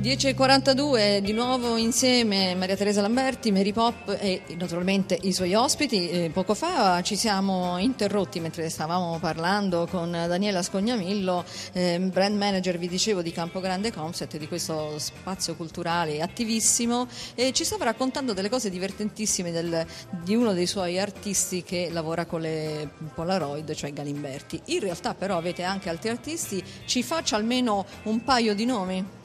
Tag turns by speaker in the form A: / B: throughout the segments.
A: 10.42 di nuovo insieme Maria Teresa Lamberti, Mary Pop e naturalmente i suoi ospiti. Poco fa ci siamo interrotti mentre stavamo parlando con Daniela Scognamillo, eh, brand manager, vi dicevo, di Campo Grande Concept, di questo spazio culturale attivissimo e ci stava raccontando delle cose divertentissime del, di uno dei suoi artisti che lavora con le Polaroid, cioè Galimberti. In realtà però avete anche altri artisti, ci faccia almeno un paio di nomi?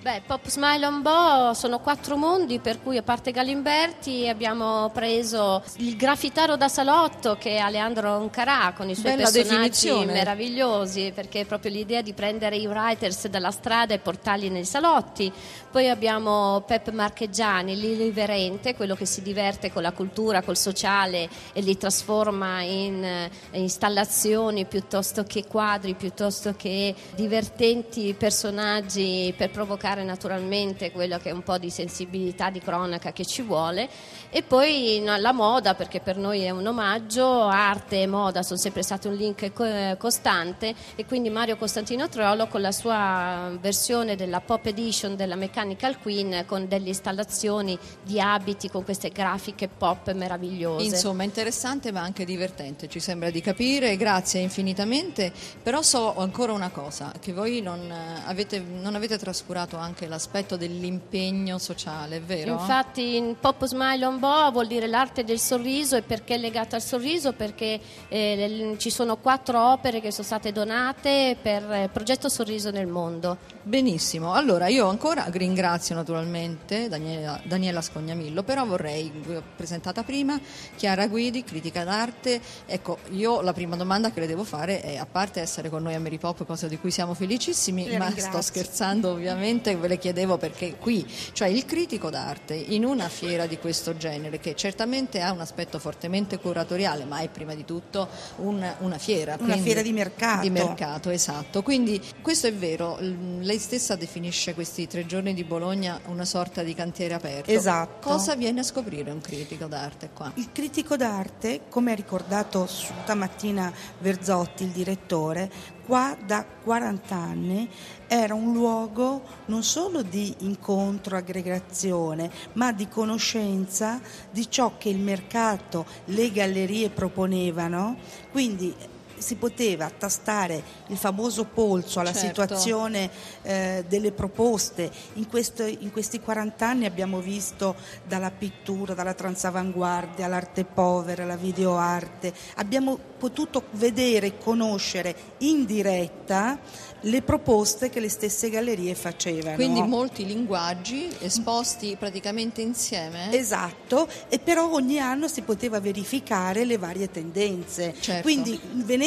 B: Beh, Pop Smile on Bo sono quattro mondi, per cui a parte Galimberti abbiamo preso il graffitaro da salotto che è Aleandro Oncarà con i suoi
A: Bella
B: personaggi meravigliosi, perché è proprio l'idea di prendere i writers dalla strada e portarli nei salotti. Poi abbiamo Pep Marcheggiani, l'irriverente, quello che si diverte con la cultura, col sociale e li trasforma in eh, installazioni piuttosto che quadri, piuttosto che divertenti personaggi per provocare naturalmente quello che è un po' di sensibilità di cronaca che ci vuole. E poi la moda perché per noi è un omaggio, arte e moda sono sempre stati un link co- costante e quindi Mario Costantino Trollo con la sua versione della pop edition della Mechanical Queen con delle installazioni di abiti con queste grafiche pop meravigliose.
A: Insomma, interessante ma anche divertente, ci sembra di capire, grazie infinitamente, però so ancora una cosa, che voi non eh, avete, non avete trascurato anche l'aspetto dell'impegno sociale, è vero?
B: Infatti in Pop Smile on Bo vuol dire l'arte del sorriso e perché è legata al sorriso? Perché eh, ci sono quattro opere che sono state donate per eh, il progetto Sorriso nel mondo.
A: Benissimo, allora io ancora ringrazio naturalmente Daniela, Daniela Scognamillo, però vorrei, presentata prima, Chiara Guidi, critica d'arte, ecco io la prima domanda che le devo fare è, a parte essere con noi a Mary Pop, cosa di cui siamo felicissimi,
C: Le
A: ma
C: ringrazio.
A: sto scherzando ovviamente, ve le chiedevo perché qui, cioè il critico d'arte in una fiera di questo genere, che certamente ha un aspetto fortemente curatoriale, ma è prima di tutto un- una fiera.
C: Una
A: quindi-
C: fiera di mercato.
A: Di mercato, esatto. Quindi questo è vero, lei stessa definisce questi tre giorni di Bologna una sorta di cantiere aperto.
C: Esatto.
A: Cosa viene a scoprire un critico d'arte qua?
C: Il critico d'arte, come ha ricordato stamattina Verzotti, il direttore, qua da 40 anni era un luogo non solo di incontro, aggregazione, ma di conoscenza di ciò che il mercato, le gallerie proponevano. Quindi si poteva tastare il famoso polso alla
A: Certo.
C: situazione eh, delle proposte. In, questo- in questi 40 anni abbiamo visto dalla pittura, dalla transavanguardia, all'arte povera, alla videoarte, abbiamo potuto vedere e conoscere in diretta le proposte che le stesse gallerie facevano.
A: Quindi molti linguaggi esposti praticamente insieme.
C: Esatto, e però ogni anno si poteva verificare le varie tendenze.
A: Certo.
C: Quindi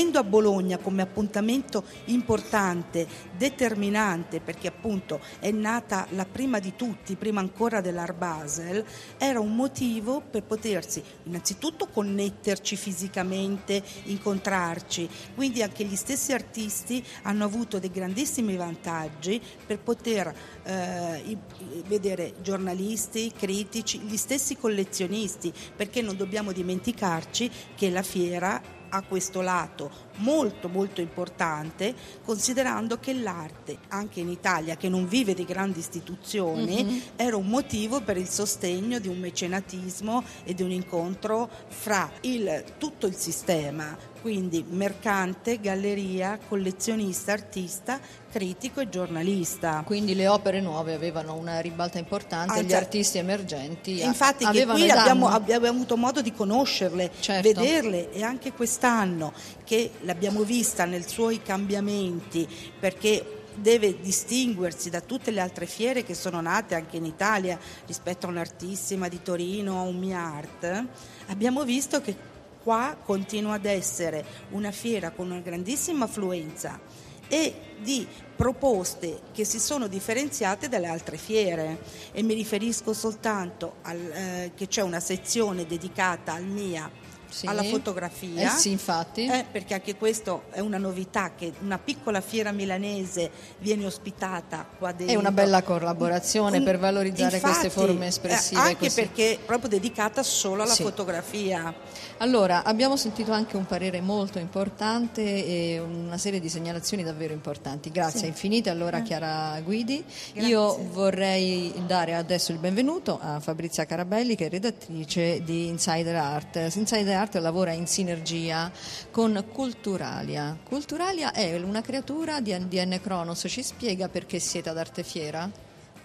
C: venendo a Bologna come appuntamento importante, determinante, perché appunto è nata la prima di tutti, prima ancora dell'Art Basel, era un motivo per potersi innanzitutto connetterci fisicamente, incontrarci. Quindi anche gli stessi artisti hanno avuto dei grandissimi vantaggi per poter eh, vedere giornalisti, critici, gli stessi collezionisti, perché non dobbiamo dimenticarci che la fiera ha questo lato molto molto importante considerando che l'arte anche in Italia che non vive di grandi istituzioni era un motivo per il sostegno di un mecenatismo e di un incontro fra il- tutto il sistema quindi mercante, galleria, collezionista, artista, critico e giornalista.
A: Quindi le opere nuove avevano una ribalta importante,
C: Ah,
A: gli artisti emergenti
C: E Infatti che
A: avevano
C: qui
A: e danno.
C: abbiamo, abbiamo avuto modo di conoscerle,
A: Certo.
C: vederle e anche quest'anno che l'abbiamo vista nei suoi cambiamenti perché deve distinguersi da tutte le altre fiere che sono nate anche in Italia rispetto a un'artissima di Torino, a un MiArt, abbiamo visto che qua continua ad essere una fiera con una grandissima affluenza e di proposte che si sono differenziate dalle altre fiere. E mi riferisco soltanto al, eh, che c'è una sezione dedicata al MIA
A: Sì.
C: alla fotografia.
A: Eh sì, infatti.
C: Eh, perché anche questo è una novità che una piccola fiera milanese viene ospitata qua dentro.
A: È una bella collaborazione
C: Un-
A: per valorizzare
C: infatti,
A: queste forme
C: eh,
A: espressive.
C: anche
A: questi-
C: perché è proprio dedicata solo alla
A: Sì.
C: fotografia.
A: Allora, abbiamo sentito anche un parere molto importante e una serie di segnalazioni davvero importanti. Grazie infinite allora
C: Eh.
A: Chiara Guidi. Io vorrei dare adesso il benvenuto a Fabrizia Carabelli che è redattrice di Insider Art. Insider Art lavora in sinergia con Culturalia. Culturalia è una creatura di DN Cronos, ci spiega perché siete ad Arte Fiera?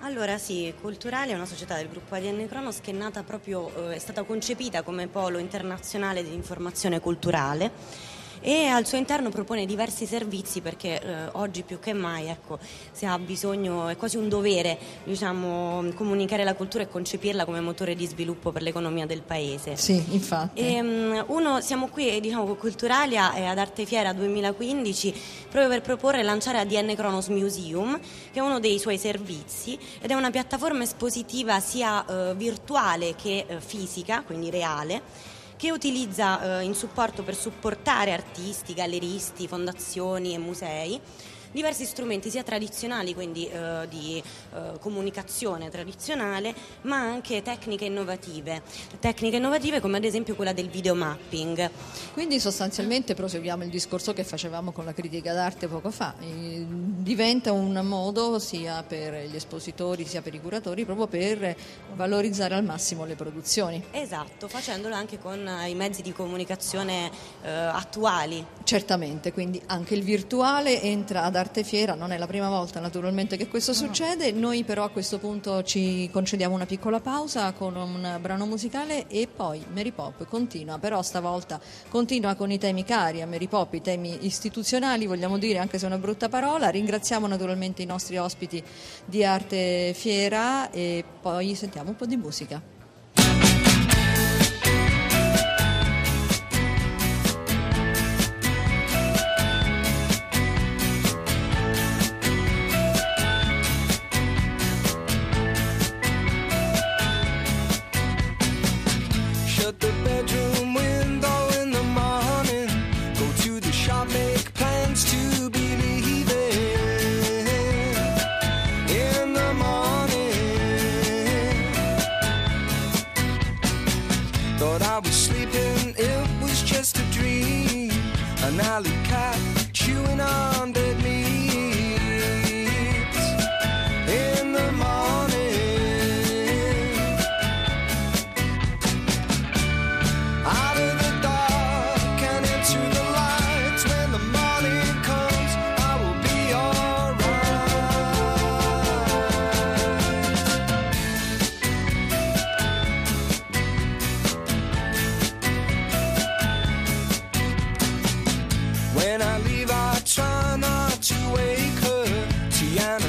D: Allora sì, Culturale è una società del gruppo ADN Cronos che è nata proprio, eh, è stata concepita come polo internazionale di informazione culturale e al suo interno propone diversi servizi perché eh, oggi più che mai ecco, si ha bisogno, è quasi un dovere diciamo, comunicare la cultura e concepirla come motore di sviluppo per l'economia del paese.
A: Sì, infatti.
D: Ehm, uno, siamo qui diciamo, con Culturalia e ad Arte Fiera 2015 proprio per proporre e lanciare ADN Kronos Museum, che è uno dei suoi servizi ed è una piattaforma espositiva sia eh, virtuale che eh, fisica, quindi reale, che utilizza eh, in supporto per supportare artisti, galleristi, fondazioni e musei diversi strumenti sia tradizionali, quindi eh, di eh, comunicazione tradizionale, ma anche tecniche innovative. Tecniche innovative come ad esempio quella del videomapping.
A: Quindi sostanzialmente proseguiamo il discorso che facevamo con la critica d'arte poco fa, Eh, diventa un modo sia per gli espositori sia per i curatori proprio per valorizzare al massimo le produzioni.
D: Esatto, facendolo anche con eh, i mezzi di comunicazione eh, attuali.
A: Certamente, quindi anche il virtuale entra ad Arte Fiera, non è la prima volta naturalmente che questo succede, noi però a questo punto ci concediamo una piccola pausa con un brano musicale e poi Mary Pop continua, però stavolta continua con i temi cari a Mary Pop, i temi istituzionali, vogliamo dire anche se è una brutta parola, ringraziamo naturalmente i nostri ospiti di Arte Fiera e poi sentiamo un po' di musica.
E: An alley cat chewing on to wake her. Tiana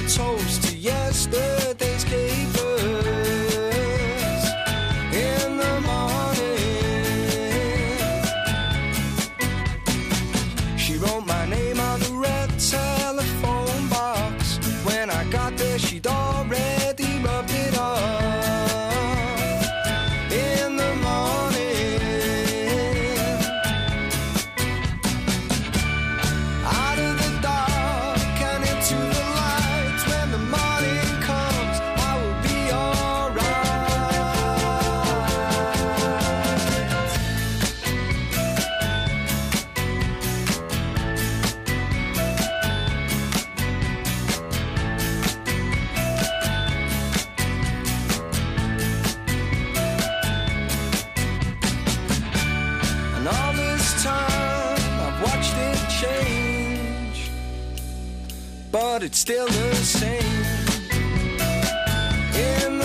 E: but it's still the same. In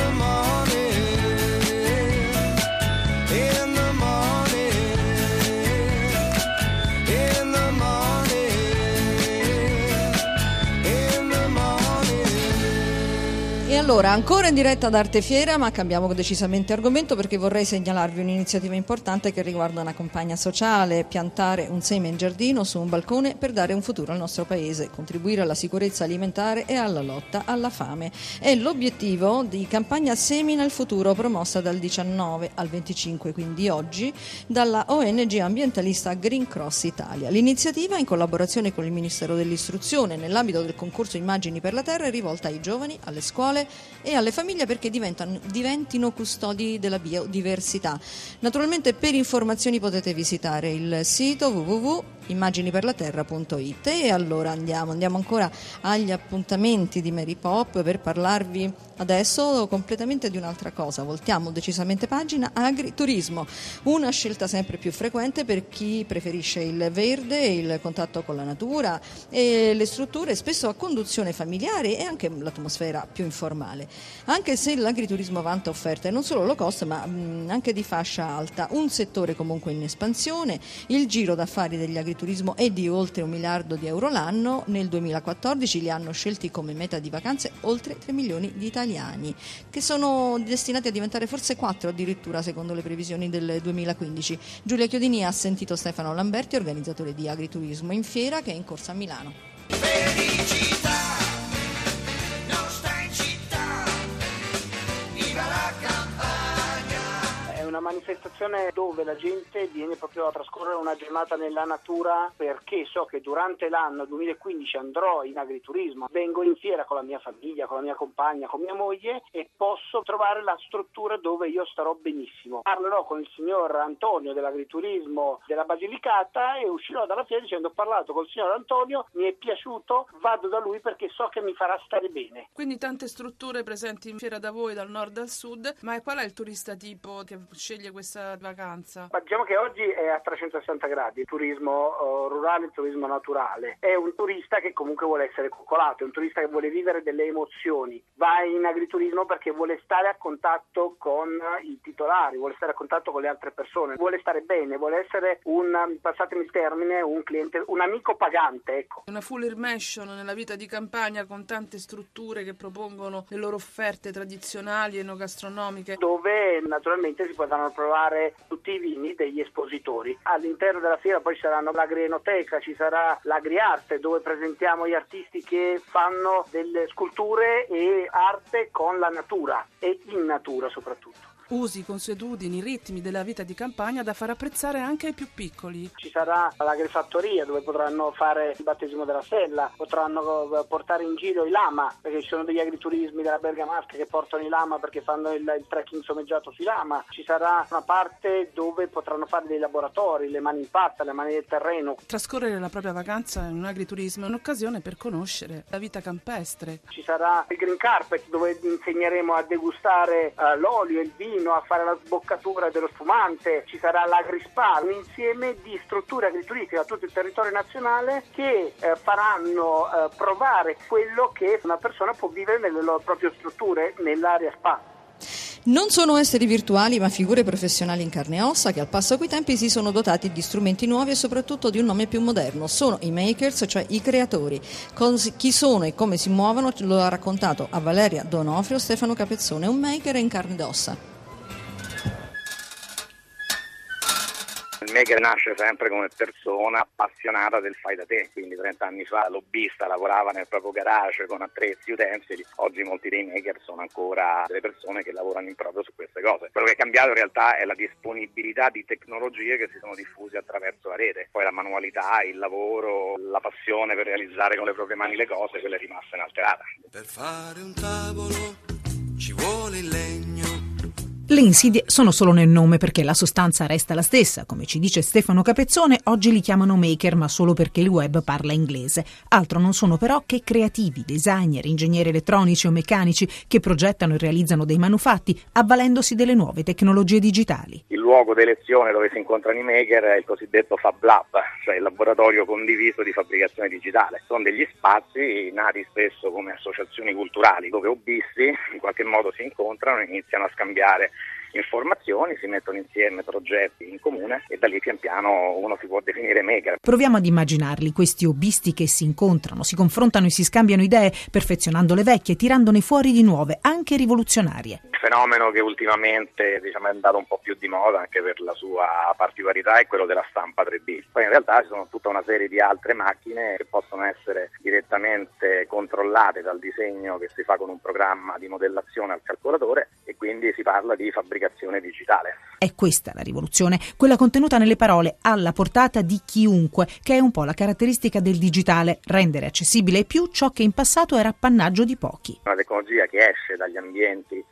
A: allora, ancora in diretta ad Arte Fiera, ma cambiamo decisamente argomento perché vorrei segnalarvi un'iniziativa importante che riguarda una campagna sociale, piantare un seme in giardino su un balcone per dare un futuro al nostro paese, contribuire alla sicurezza alimentare e alla lotta alla fame. È l'obiettivo di campagna Semina il futuro promossa dal 19 al 25, quindi oggi, dalla ONG ambientalista Green Cross Italia. L'iniziativa, in collaborazione con il Ministero dell'Istruzione, nell'ambito del concorso Immagini per la Terra, è rivolta ai giovani, alle scuole, e alle famiglie perché diventino custodi della biodiversità. Naturalmente per informazioni potete visitare il sito www immaginiperlaterra.it e allora andiamo, andiamo ancora agli appuntamenti di Mary Pop per parlarvi adesso completamente di un'altra cosa, voltiamo decisamente pagina agriturismo, una scelta sempre più frequente per chi preferisce il verde, il contatto con la natura e le strutture spesso a conduzione familiare e anche l'atmosfera più informale. Anche se l'agriturismo vanta offerte non solo low cost ma anche di fascia alta, un settore comunque in espansione, il giro d'affari degli agricoltori agriturismo è di oltre un miliardo di euro l'anno, nel 2014 li hanno scelti come meta di vacanze oltre 3 milioni di italiani, che sono destinati a diventare forse 4 addirittura secondo le previsioni del 2015. Giulia Chiodini ha sentito Stefano Lamberti, organizzatore di agriturismo in fiera che è in corsa a Milano.
F: Manifestazione dove la gente viene proprio a trascorrere una giornata nella natura perché so che durante l'anno 2015 andrò in agriturismo, vengo in fiera con la mia famiglia, con la mia compagna, con mia moglie e posso trovare la struttura dove io starò benissimo. Parlerò con il signor Antonio dell'agriturismo della Basilicata e uscirò dalla fiera dicendo ho parlato col signor Antonio, mi è piaciuto, vado da lui perché so che mi farà stare bene.
G: Quindi tante strutture presenti in fiera da voi dal nord al sud, ma qual è il turista tipo che sceglie questa vacanza?
F: Ma diciamo che oggi è a 360 gradi, turismo uh, rurale, turismo naturale. È un turista che comunque vuole essere coccolato, è un turista che vuole vivere delle emozioni. Va in agriturismo perché vuole stare a contatto con i titolari, vuole stare a contatto con le altre persone, vuole stare bene, vuole essere un, passatemi il termine, un cliente, un amico pagante, ecco.
G: Una full immersion nella vita di campagna con tante strutture che propongono le loro offerte tradizionali e enogastronomiche.
F: Dove naturalmente si potranno provare tutti i vini degli espositori. All'interno della fiera poi ci saranno l'agrienoteca, ci sarà l'agriarte dove presentiamo gli artisti che fanno delle sculture e arte con la natura e in natura soprattutto
G: usi, consuetudini, ritmi della vita di campagna da far apprezzare anche ai più piccoli.
F: Ci sarà l'agrifattoria dove potranno fare il battesimo della sella, potranno eh, portare in giro i lama, perché ci sono degli agriturismi della Bergamasca che portano i lama perché fanno il, il trekking sommeggiato sui lama. Ci sarà una parte dove potranno fare dei laboratori, le mani in pasta, le mani del terreno.
G: Trascorrere la propria vacanza in un agriturismo è un'occasione per conoscere la vita campestre.
F: Ci sarà il green carpet dove insegneremo a degustare uh, l'olio e il vino fino a fare la sboccatura dello spumante, ci sarà l'agrispa, un insieme di strutture agrituristiche a tutto il territorio nazionale che eh, faranno eh, provare quello che una persona può vivere nelle loro proprie strutture nell'area spa.
A: Non sono esseri virtuali ma figure professionali in carne e ossa che al passo coi tempi si sono dotati di strumenti nuovi e soprattutto di un nome più moderno. Sono i makers, cioè i creatori. Cos- chi sono e come si muovono lo ha raccontato a Valeria Donofrio Stefano Capezzone, un maker in carne ed ossa.
H: Il maker nasce sempre come persona appassionata del fai da te, quindi 30 anni fa lobbista lavorava nel proprio garage con attrezzi, utensili, oggi molti dei maker sono ancora delle persone che lavorano in proprio su queste cose. Quello che è cambiato in realtà è la disponibilità di tecnologie che si sono diffuse attraverso la rete, poi la manualità, il lavoro, la passione per realizzare con le proprie mani le cose, quella è rimasta inalterata.
E: Per fare un tavolo ci vuole il legno
I: le insidie sono solo nel nome perché la sostanza resta la stessa. Come ci dice Stefano Capezzone, oggi li chiamano maker ma solo perché il web parla inglese. Altro non sono però che creativi, designer, ingegneri elettronici o meccanici che progettano e realizzano dei manufatti avvalendosi delle nuove tecnologie digitali.
H: Il luogo d'elezione dove si incontrano i maker è il cosiddetto Fab Lab, cioè il laboratorio condiviso di fabbricazione digitale. Sono degli spazi nati spesso come associazioni culturali dove hobbisti in qualche modo si incontrano e iniziano a scambiare informazioni, si mettono insieme progetti in comune e da lì pian piano uno si può definire maker.
I: Proviamo ad immaginarli, questi hobbisti che si incontrano, si confrontano e si scambiano idee, perfezionando le vecchie, tirandone fuori di nuove, anche rivoluzionarie
H: fenomeno che ultimamente diciamo, è andato un po' più di moda anche per la sua particolarità è quello della stampa 3D. Poi in realtà ci sono tutta una serie di altre macchine che possono essere direttamente controllate dal disegno che si fa con un programma di modellazione al calcolatore e quindi si parla di fabbricazione digitale.
I: È questa la rivoluzione, quella contenuta nelle parole alla portata di chiunque, che è un po' la caratteristica del digitale, rendere accessibile più ciò che in passato era appannaggio di pochi.
H: Una tecnologia che esce dagli ambienti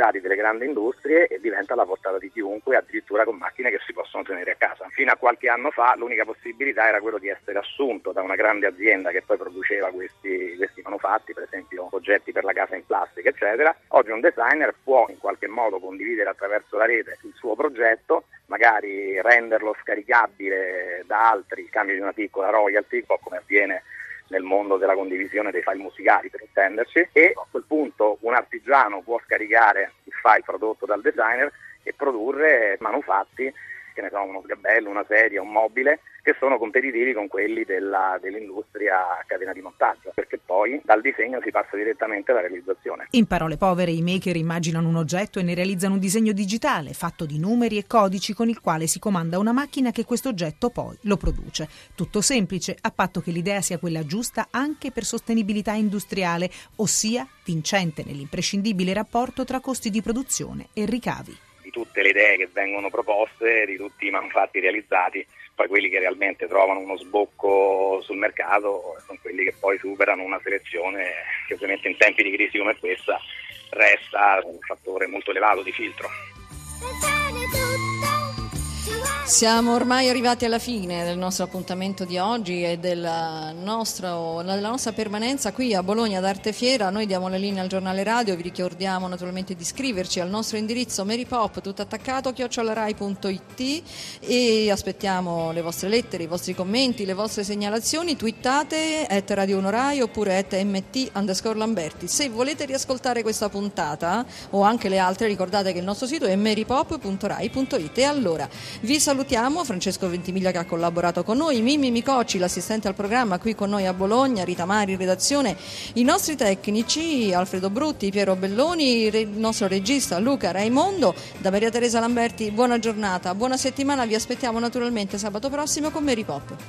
H: robotizzati delle grandi industrie e diventa alla portata di chiunque, addirittura con macchine che si possono tenere a casa. Fino a qualche anno fa l'unica possibilità era quello di essere assunto da una grande azienda che poi produceva questi, questi manufatti, per esempio oggetti per la casa in plastica, eccetera. Oggi un designer può in qualche modo condividere attraverso la rete il suo progetto, magari renderlo scaricabile da altri, scambio di una piccola royalty, un po' come avviene nel mondo della condivisione dei file musicali per intenderci e a quel punto un artigiano può scaricare il file prodotto dal designer e produrre manufatti che ne so, uno sgabello, una sedia, un mobile che sono competitivi con quelli della, dell'industria catena di montaggio, perché poi dal disegno si passa direttamente alla realizzazione.
I: In parole povere, i maker immaginano un oggetto e ne realizzano un disegno digitale fatto di numeri e codici con il quale si comanda una macchina che questo oggetto poi lo produce. Tutto semplice, a patto che l'idea sia quella giusta anche per sostenibilità industriale, ossia vincente nell'imprescindibile rapporto tra costi di produzione e ricavi
H: tutte le idee che vengono proposte, di tutti i manufatti realizzati, poi quelli che realmente trovano uno sbocco sul mercato sono quelli che poi superano una selezione che ovviamente in tempi di crisi come questa resta un fattore molto elevato di filtro.
A: Siamo ormai arrivati alla fine del nostro appuntamento di oggi e della nostra, della nostra permanenza qui a Bologna ad Arte Fiera. Noi diamo la linea al giornale radio, vi ricordiamo naturalmente di iscriverci al nostro indirizzo marypop tutto attaccato chiocciolarai.it e aspettiamo le vostre lettere, i vostri commenti, le vostre segnalazioni. Twittate at Radio Onorai oppure at mt underscore Lamberti. Se volete riascoltare questa puntata o anche le altre, ricordate che il nostro sito è marypop.rai.it. E allora vi saluto salutiamo Francesco Ventimiglia che ha collaborato con noi, Mimmi Micocci, l'assistente al programma qui con noi a Bologna, Rita Mari in redazione, i nostri tecnici Alfredo Brutti, Piero Belloni, il nostro regista Luca Raimondo, da Maria Teresa Lamberti buona giornata, buona settimana, vi aspettiamo naturalmente sabato prossimo con Mary Pop.